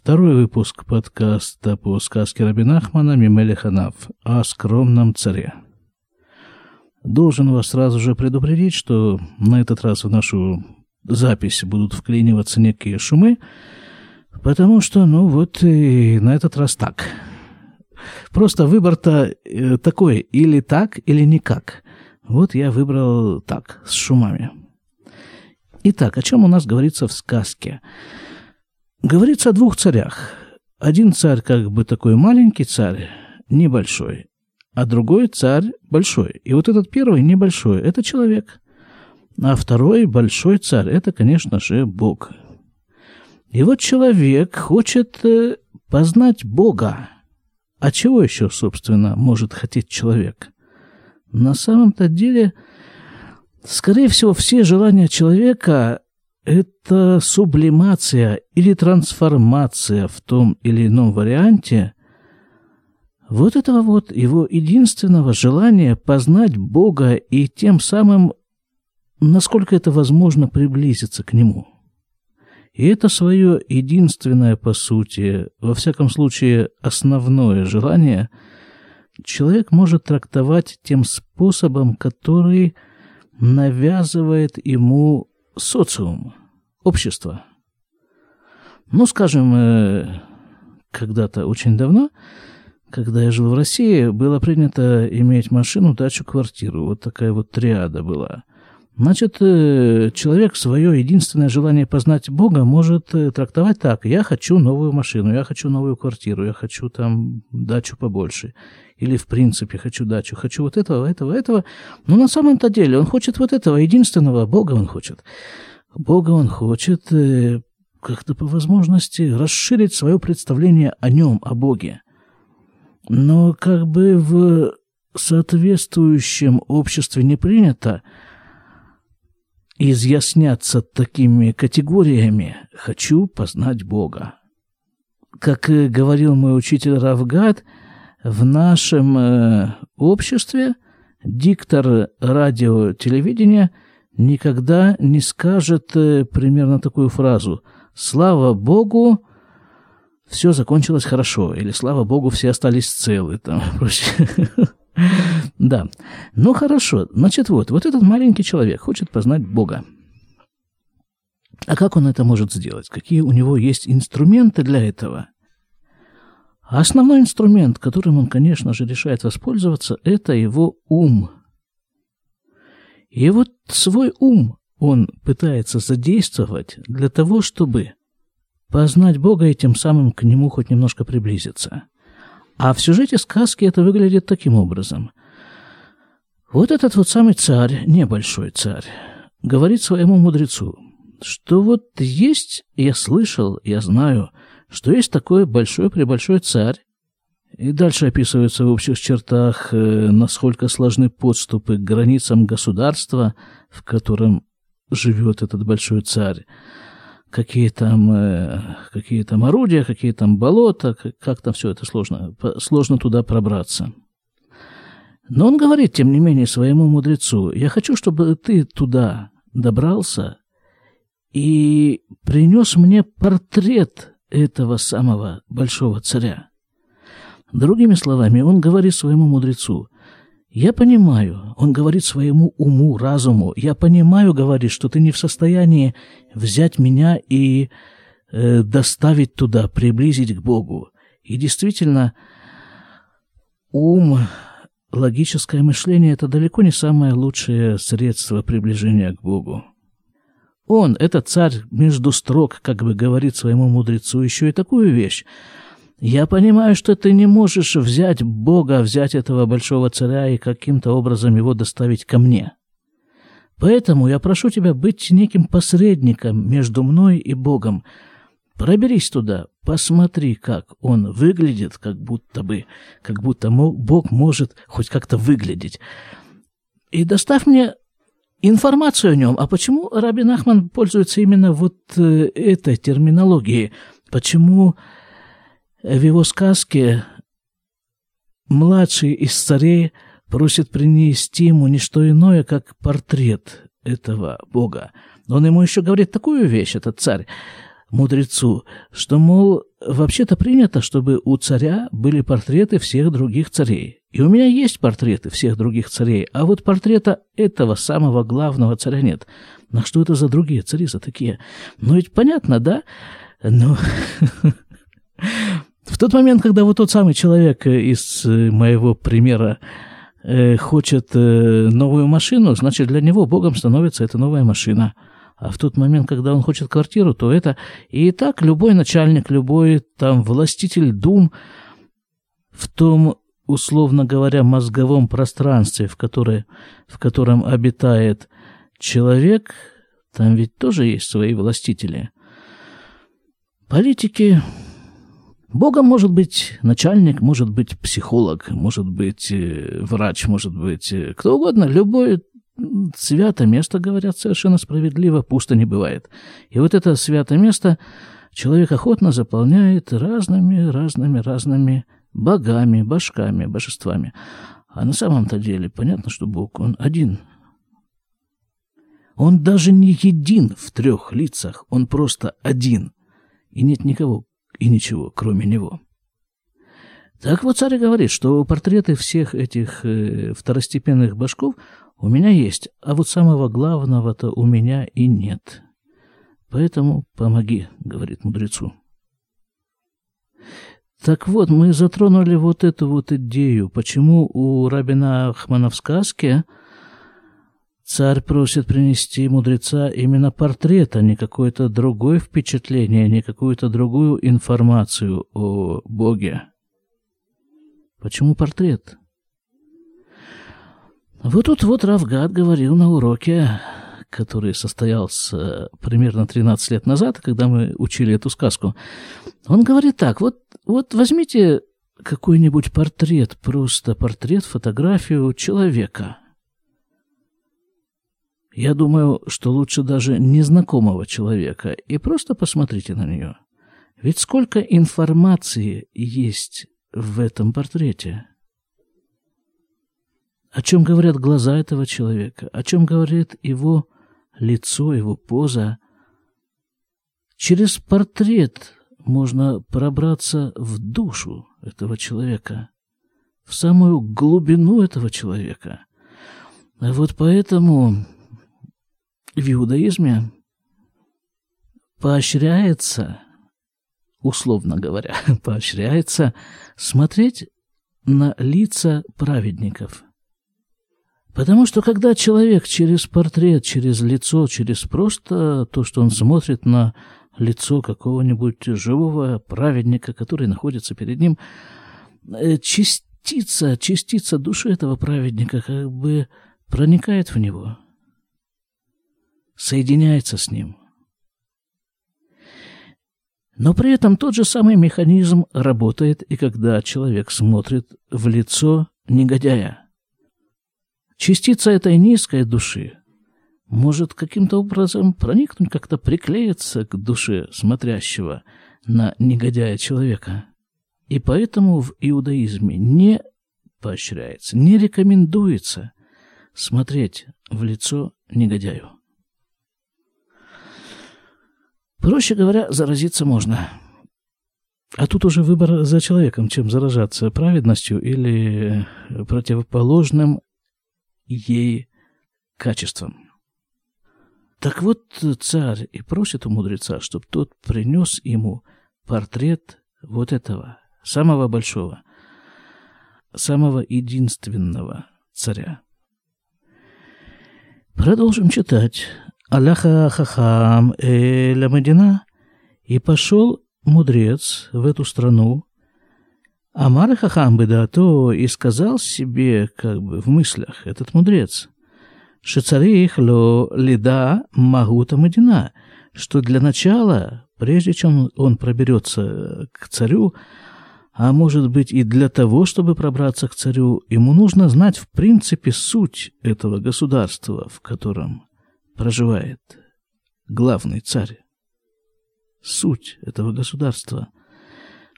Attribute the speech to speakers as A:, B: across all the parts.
A: Второй выпуск подкаста по сказке Рабина Ахмана Мимели Ханав о скромном царе. Должен вас сразу же предупредить, что на этот раз в нашу запись будут вклиниваться некие шумы, потому что, ну вот, и на этот раз так. Просто выбор-то э, такой, или так, или никак. Вот я выбрал так, с шумами. Итак, о чем у нас говорится в сказке? Говорится о двух царях. Один царь как бы такой маленький царь, небольшой, а другой царь большой. И вот этот первый небольшой – это человек. А второй большой царь – это, конечно же, Бог. И вот человек хочет э, познать Бога. А чего еще, собственно, может хотеть человек? На самом-то деле, скорее всего, все желания человека это сублимация или трансформация в том или ином варианте вот этого вот его единственного желания познать Бога и тем самым, насколько это возможно, приблизиться к Нему. И это свое единственное, по сути, во всяком случае, основное желание человек может трактовать тем способом, который навязывает ему социум, общество. Ну, скажем, э, когда-то очень давно, когда я жил в России, было принято иметь машину, дачу, квартиру. Вот такая вот триада была. Значит, э, человек свое единственное желание познать Бога может э, трактовать так. Я хочу новую машину, я хочу новую квартиру, я хочу там дачу побольше. Или в принципе хочу дачу, хочу вот этого, этого, этого. Но на самом-то деле он хочет вот этого единственного Бога он хочет. Бога он хочет э, как-то по возможности расширить свое представление о нем, о Боге. Но как бы в соответствующем обществе не принято изъясняться такими категориями «хочу познать Бога». Как говорил мой учитель Равгад, в нашем э, обществе диктор радио телевидения никогда не скажет э, примерно такую фразу «Слава Богу, все закончилось хорошо» или «Слава Богу, все остались целы». Там. Да. Ну хорошо. Значит, вот, вот этот маленький человек хочет познать Бога. А как он это может сделать? Какие у него есть инструменты для этого? основной инструмент, которым он, конечно же, решает воспользоваться, это его ум. И вот свой ум он пытается задействовать для того, чтобы познать Бога и тем самым к нему хоть немножко приблизиться – а в сюжете сказки это выглядит таким образом. Вот этот вот самый царь, небольшой царь, говорит своему мудрецу, что вот есть, я слышал, я знаю, что есть такой большой-пребольшой царь, и дальше описывается в общих чертах, э, насколько сложны подступы к границам государства, в котором живет этот большой царь какие там, э, какие там орудия, какие там болота, как, как там все это сложно, сложно туда пробраться. Но он говорит, тем не менее, своему мудрецу, я хочу, чтобы ты туда добрался и принес мне портрет этого самого большого царя. Другими словами, он говорит своему мудрецу, я понимаю, он говорит своему уму, разуму, я понимаю, говорит, что ты не в состоянии взять меня и э, доставить туда, приблизить к Богу. И действительно, ум, логическое мышление – это далеко не самое лучшее средство приближения к Богу. Он, этот царь между строк, как бы говорит своему мудрецу еще и такую вещь – я понимаю, что ты не можешь взять Бога, взять этого большого царя и каким-то образом его доставить ко мне. Поэтому я прошу тебя быть неким посредником между мной и Богом. Проберись туда, посмотри, как он выглядит, как будто бы, как будто Бог может хоть как-то выглядеть. И доставь мне информацию о нем. А почему Рабин Ахман пользуется именно вот э, этой терминологией? Почему в его сказке младший из царей просит принести ему не что иное, как портрет этого бога. Он ему еще говорит такую вещь, этот царь. мудрецу, что, мол, вообще-то принято, чтобы у царя были портреты всех других царей. И у меня есть портреты всех других царей, а вот портрета этого самого главного царя нет. На что это за другие цари за такие? Ну ведь понятно, да? Ну, в тот момент, когда вот тот самый человек из моего примера э, хочет э, новую машину, значит, для него Богом становится эта новая машина – а в тот момент, когда он хочет квартиру, то это и так любой начальник, любой там властитель дум в том, условно говоря, мозговом пространстве, в, которое, в котором обитает человек, там ведь тоже есть свои властители. Политики Богом может быть начальник, может быть психолог, может быть э, врач, может быть э, кто угодно, любой свято место, говорят совершенно справедливо, пусто не бывает. И вот это свято место человек охотно заполняет разными, разными, разными богами, башками, божествами. А на самом-то деле понятно, что Бог, Он один. Он даже не един в трех лицах, Он просто один. И нет никого и ничего, кроме Него. Так вот царь говорит, что портреты всех этих э, второстепенных башков у меня есть, а вот самого главного-то у меня и нет. Поэтому помоги, говорит мудрецу. Так вот, мы затронули вот эту вот идею, почему у Рабина Ахмана в сказке царь просит принести мудреца именно портрет, а не какое-то другое впечатление, не какую-то другую информацию о Боге. Почему портрет? Вот тут вот Равгад говорил на уроке, который состоялся примерно 13 лет назад, когда мы учили эту сказку. Он говорит так, вот, вот возьмите какой-нибудь портрет, просто портрет, фотографию человека. Я думаю, что лучше даже незнакомого человека, и просто посмотрите на нее. Ведь сколько информации есть в этом портрете. О чем говорят глаза этого человека, о чем говорит его лицо, его поза. Через портрет можно пробраться в душу этого человека, в самую глубину этого человека. Вот поэтому в иудаизме поощряется, условно говоря, поощряется смотреть на лица праведников – Потому что когда человек через портрет, через лицо, через просто то, что он смотрит на лицо какого-нибудь живого праведника, который находится перед ним, э, частица, частица души этого праведника как бы проникает в него, соединяется с ним. Но при этом тот же самый механизм работает и когда человек смотрит в лицо негодяя – частица этой низкой души может каким-то образом проникнуть, как-то приклеиться к душе смотрящего на негодяя человека. И поэтому в иудаизме не поощряется, не рекомендуется смотреть в лицо негодяю. Проще говоря, заразиться можно. А тут уже выбор за человеком, чем заражаться, праведностью или противоположным ей качеством. Так вот царь и просит у мудреца, чтобы тот принес ему портрет вот этого, самого большого, самого единственного царя. Продолжим читать. Аллаха хахам э Медина, и пошел мудрец в эту страну, Амар Хахам то и сказал себе, как бы в мыслях, этот мудрец, Шицарих ло лида магута Мадина, что для начала, прежде чем он проберется к царю, а может быть и для того, чтобы пробраться к царю, ему нужно знать в принципе суть этого государства, в котором проживает главный царь. Суть этого государства –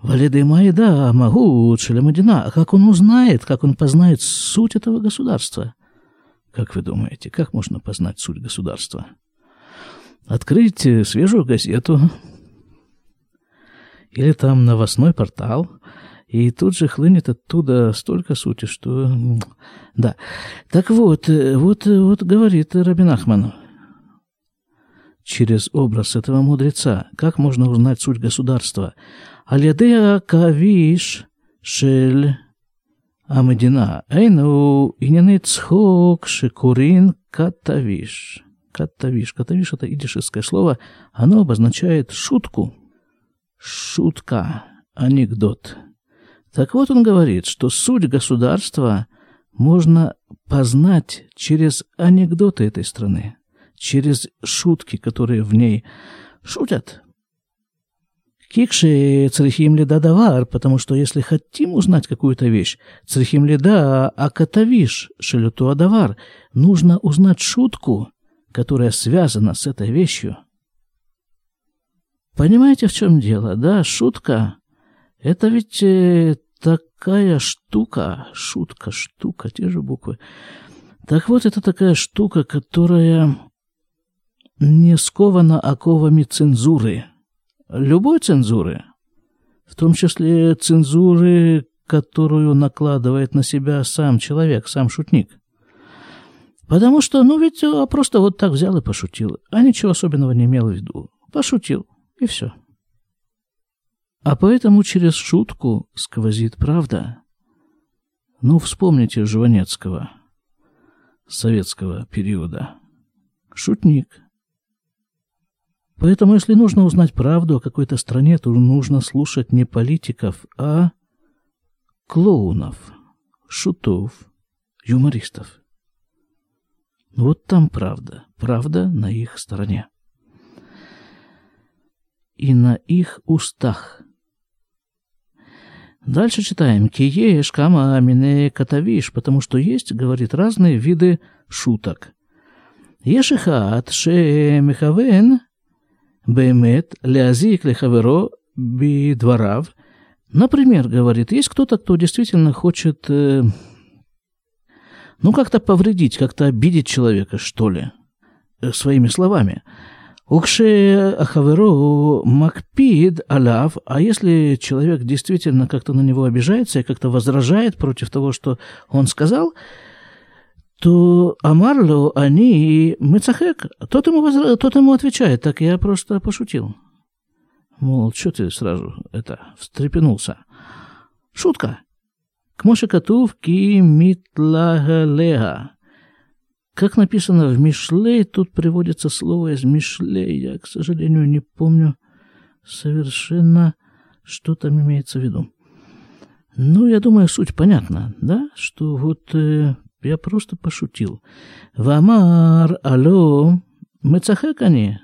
A: Валиды Майда, Магут, Шелемадина. А как он узнает, как он познает суть этого государства? Как вы думаете, как можно познать суть государства? Открыть свежую газету, или там новостной портал, и тут же хлынет оттуда столько сути, что... Да. Так вот, э, вот, э, вот говорит Рабин Ахман через образ этого мудреца. Как можно узнать суть государства? Алядея кавиш шель амедина. Эйну инины цхок шикурин катавиш. Катавиш. Катавиш – это идишеское слово. Оно обозначает шутку. Шутка. Анекдот. Так вот он говорит, что суть государства можно познать через анекдоты этой страны через шутки, которые в ней шутят. Кикши црихим лида давар, потому что если хотим узнать какую-то вещь, црихим лида акатавиш шелюту адавар, нужно узнать шутку, которая связана с этой вещью. Понимаете, в чем дело? Да, шутка – это ведь э, такая штука, шутка, штука, те же буквы. Так вот, это такая штука, которая не скована оковами цензуры – любой цензуры, в том числе цензуры, которую накладывает на себя сам человек, сам шутник. Потому что, ну ведь а просто вот так взял и пошутил, а ничего особенного не имел в виду. Пошутил, и все. А поэтому через шутку сквозит правда. Ну, вспомните Жванецкого, советского периода. Шутник – Поэтому, если нужно узнать правду о какой-то стране, то нужно слушать не политиков, а клоунов, шутов, юмористов. Вот там правда. Правда на их стороне. И на их устах. Дальше читаем. Киеш, кама, амине, катавиш, потому что есть, говорит, разные виды шуток. Ешихат, ше, мехавен, Бемет, лязик лехаверо бидворав. Например, говорит, есть кто-то, кто действительно хочет, э, ну, как-то повредить, как-то обидеть человека, что ли, э, своими словами. Укше ахаверо макпид алав, а если человек действительно как-то на него обижается и как-то возражает против того, что он сказал, то Амарло, они Мецахек, тот ему, возра... тот ему отвечает, так я просто пошутил. Мол, что ты сразу это встрепенулся? Шутка. К Моше Катув ки митлагалега. Как написано в Мишлей, тут приводится слово из Мишлей. Я, к сожалению, не помню совершенно, что там имеется в виду. Ну, я думаю, суть понятна, да? Что вот э, я просто пошутил. Вамар, алло, мецахекани.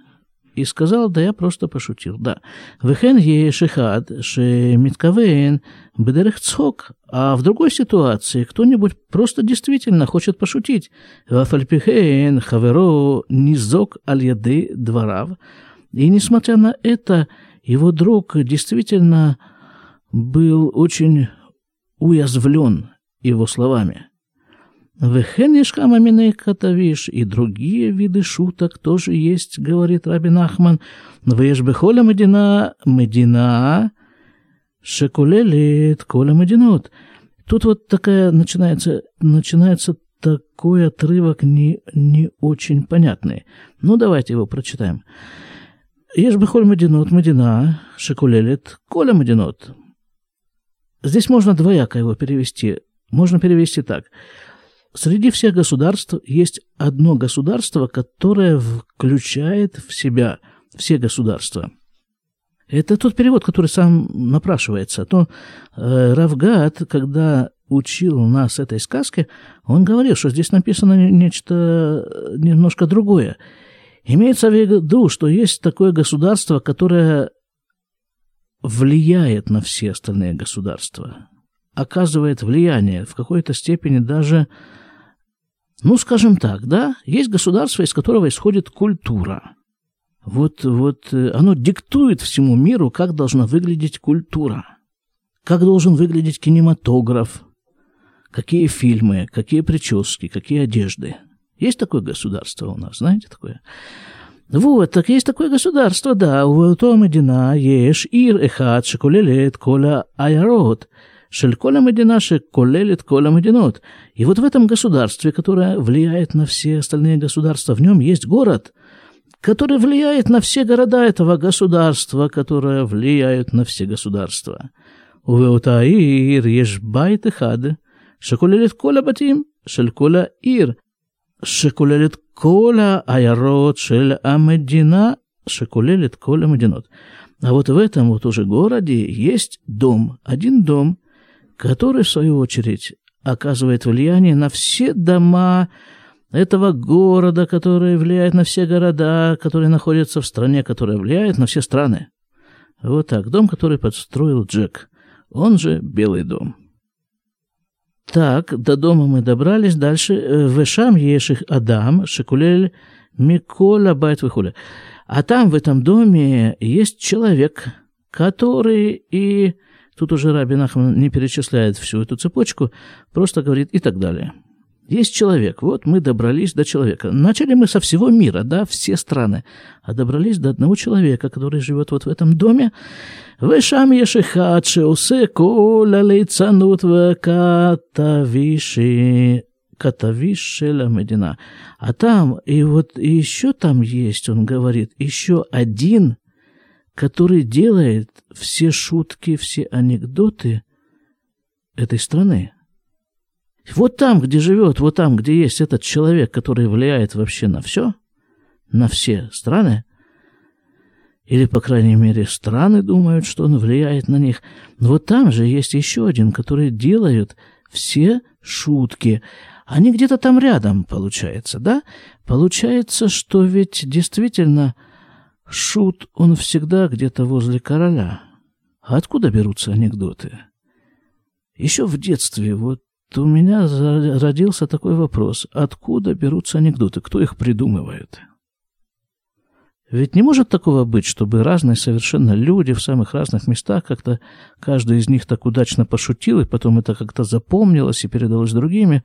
A: И сказал, да я просто пошутил, да. Вехен ешихад, ше миткавен, бедерех цхок. А в другой ситуации кто-нибудь просто действительно хочет пошутить. Вафальпихен, хаверо, низок альяды дворав. И несмотря на это, его друг действительно был очень уязвлен его словами. Вехенишка мамины катавиш и другие виды шуток тоже есть, говорит Рабин Ахман. Веш бехоля медина, медина, шекулелит коля мединот. Тут вот такая начинается, начинается такой отрывок не, не очень понятный. Ну, давайте его прочитаем. Ешь бехоль мединот, медина, шекулелит коля мединот. Здесь можно двояко его перевести. Можно перевести так – Среди всех государств есть одно государство, которое включает в себя все государства. Это тот перевод, который сам напрашивается. То э, Равгат, когда учил нас этой сказке, он говорил, что здесь написано нечто немножко другое. Имеется в виду, что есть такое государство, которое влияет на все остальные государства, оказывает влияние в какой-то степени даже ну, скажем так, да, есть государство, из которого исходит культура. Вот, вот э, оно диктует всему миру, как должна выглядеть культура, как должен выглядеть кинематограф, какие фильмы, какие прически, какие одежды. Есть такое государство у нас, знаете такое? Вот, так есть такое государство, да, у Том и Дина, Еш, Ир, Эхат, Шикулелет, Коля, Айрод – Шельколя Мединаши колелит Коля Мединот. И вот в этом государстве, которое влияет на все остальные государства, в нем есть город, который влияет на все города этого государства, которое влияет на все государства. Увеутаир ешбайт хады, шекулелит коля батим, шельколя ир, шекулелит коля аярот шель амедина, шекулелит коля мединот. А вот в этом вот уже городе есть дом, один дом, который, в свою очередь, оказывает влияние на все дома этого города, который влияет на все города, которые находятся в стране, которая влияет на все страны. Вот так, дом, который подстроил Джек, он же Белый дом. Так, до дома мы добрались. Дальше. Вешам еших Адам, Шекулель, Микола Байт Вихуля. А там, в этом доме, есть человек, который и... Тут уже Раби Нахман не перечисляет всю эту цепочку, просто говорит и так далее. Есть человек. Вот мы добрались до человека. Начали мы со всего мира, да, все страны. А добрались до одного человека, который живет вот в этом доме. Вешам ешихадше усе коля лейцанут катавиши. Катавиши Медина. А там, и вот и еще там есть, он говорит, еще один который делает все шутки, все анекдоты этой страны. Вот там, где живет, вот там, где есть этот человек, который влияет вообще на все, на все страны, или, по крайней мере, страны думают, что он влияет на них. Вот там же есть еще один, который делает все шутки. Они где-то там рядом, получается, да? Получается, что ведь действительно шут, он всегда где-то возле короля. А откуда берутся анекдоты? Еще в детстве вот у меня родился такой вопрос. Откуда берутся анекдоты? Кто их придумывает? Ведь не может такого быть, чтобы разные совершенно люди в самых разных местах как-то каждый из них так удачно пошутил, и потом это как-то запомнилось и передалось другими.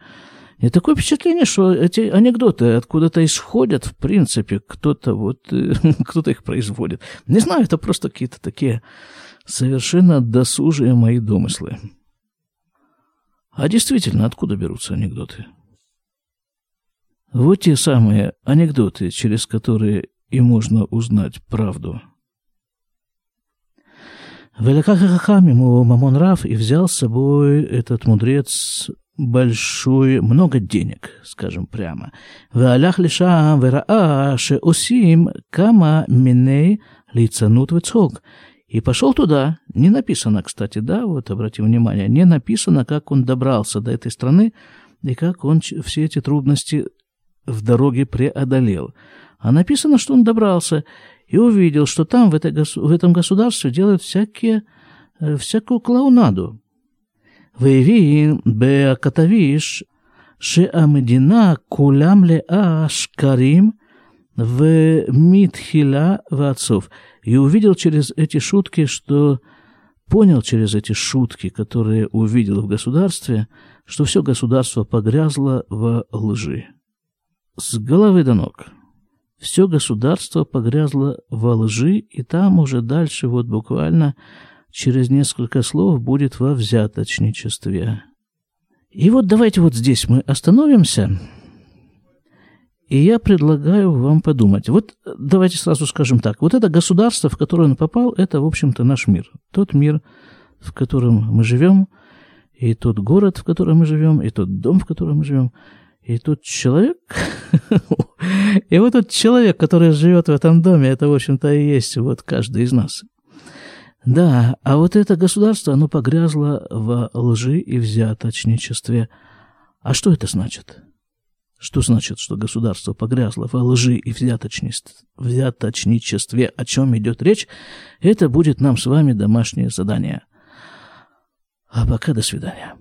A: И такое впечатление, что эти анекдоты откуда-то исходят, в принципе, кто-то вот, кто-то их производит. Не знаю, это просто какие-то такие совершенно досужие мои домыслы. А действительно, откуда берутся анекдоты? Вот те самые анекдоты, через которые и можно узнать правду. Великах Хахам ему Мамон Раф и взял с собой этот мудрец большой, много денег, скажем прямо. והלך לשם וראה שעושים כמה מיני ליצנות וצחוק. И пошел туда. Не написано, кстати, да, вот обратим внимание, не написано, как он добрался до этой страны и как он все эти трудности в дороге преодолел. А написано, что он добрался и увидел, что там, в, этой, в этом государстве, делают всякие, э, всякую клоунаду. והבין בכתביש שהמדינה כולם לאה שקרים ומתחילה ועד סוף. И увидел через эти шутки, что понял через эти шутки, которые увидел в государстве, что все государство погрязло в лжи. С головы до ног все государство погрязло во лжи, и там уже дальше, вот буквально через несколько слов, будет во взяточничестве. И вот давайте вот здесь мы остановимся, и я предлагаю вам подумать. Вот давайте сразу скажем так. Вот это государство, в которое он попал, это, в общем-то, наш мир. Тот мир, в котором мы живем, и тот город, в котором мы живем, и тот дом, в котором мы живем – и тут человек, и вот тот человек, который живет в этом доме, это, в общем-то, и есть вот каждый из нас. Да, а вот это государство, оно погрязло в лжи и взяточничестве. А что это значит? Что значит, что государство погрязло в лжи и взяточничестве? О чем идет речь? Это будет нам с вами домашнее задание. А пока до свидания.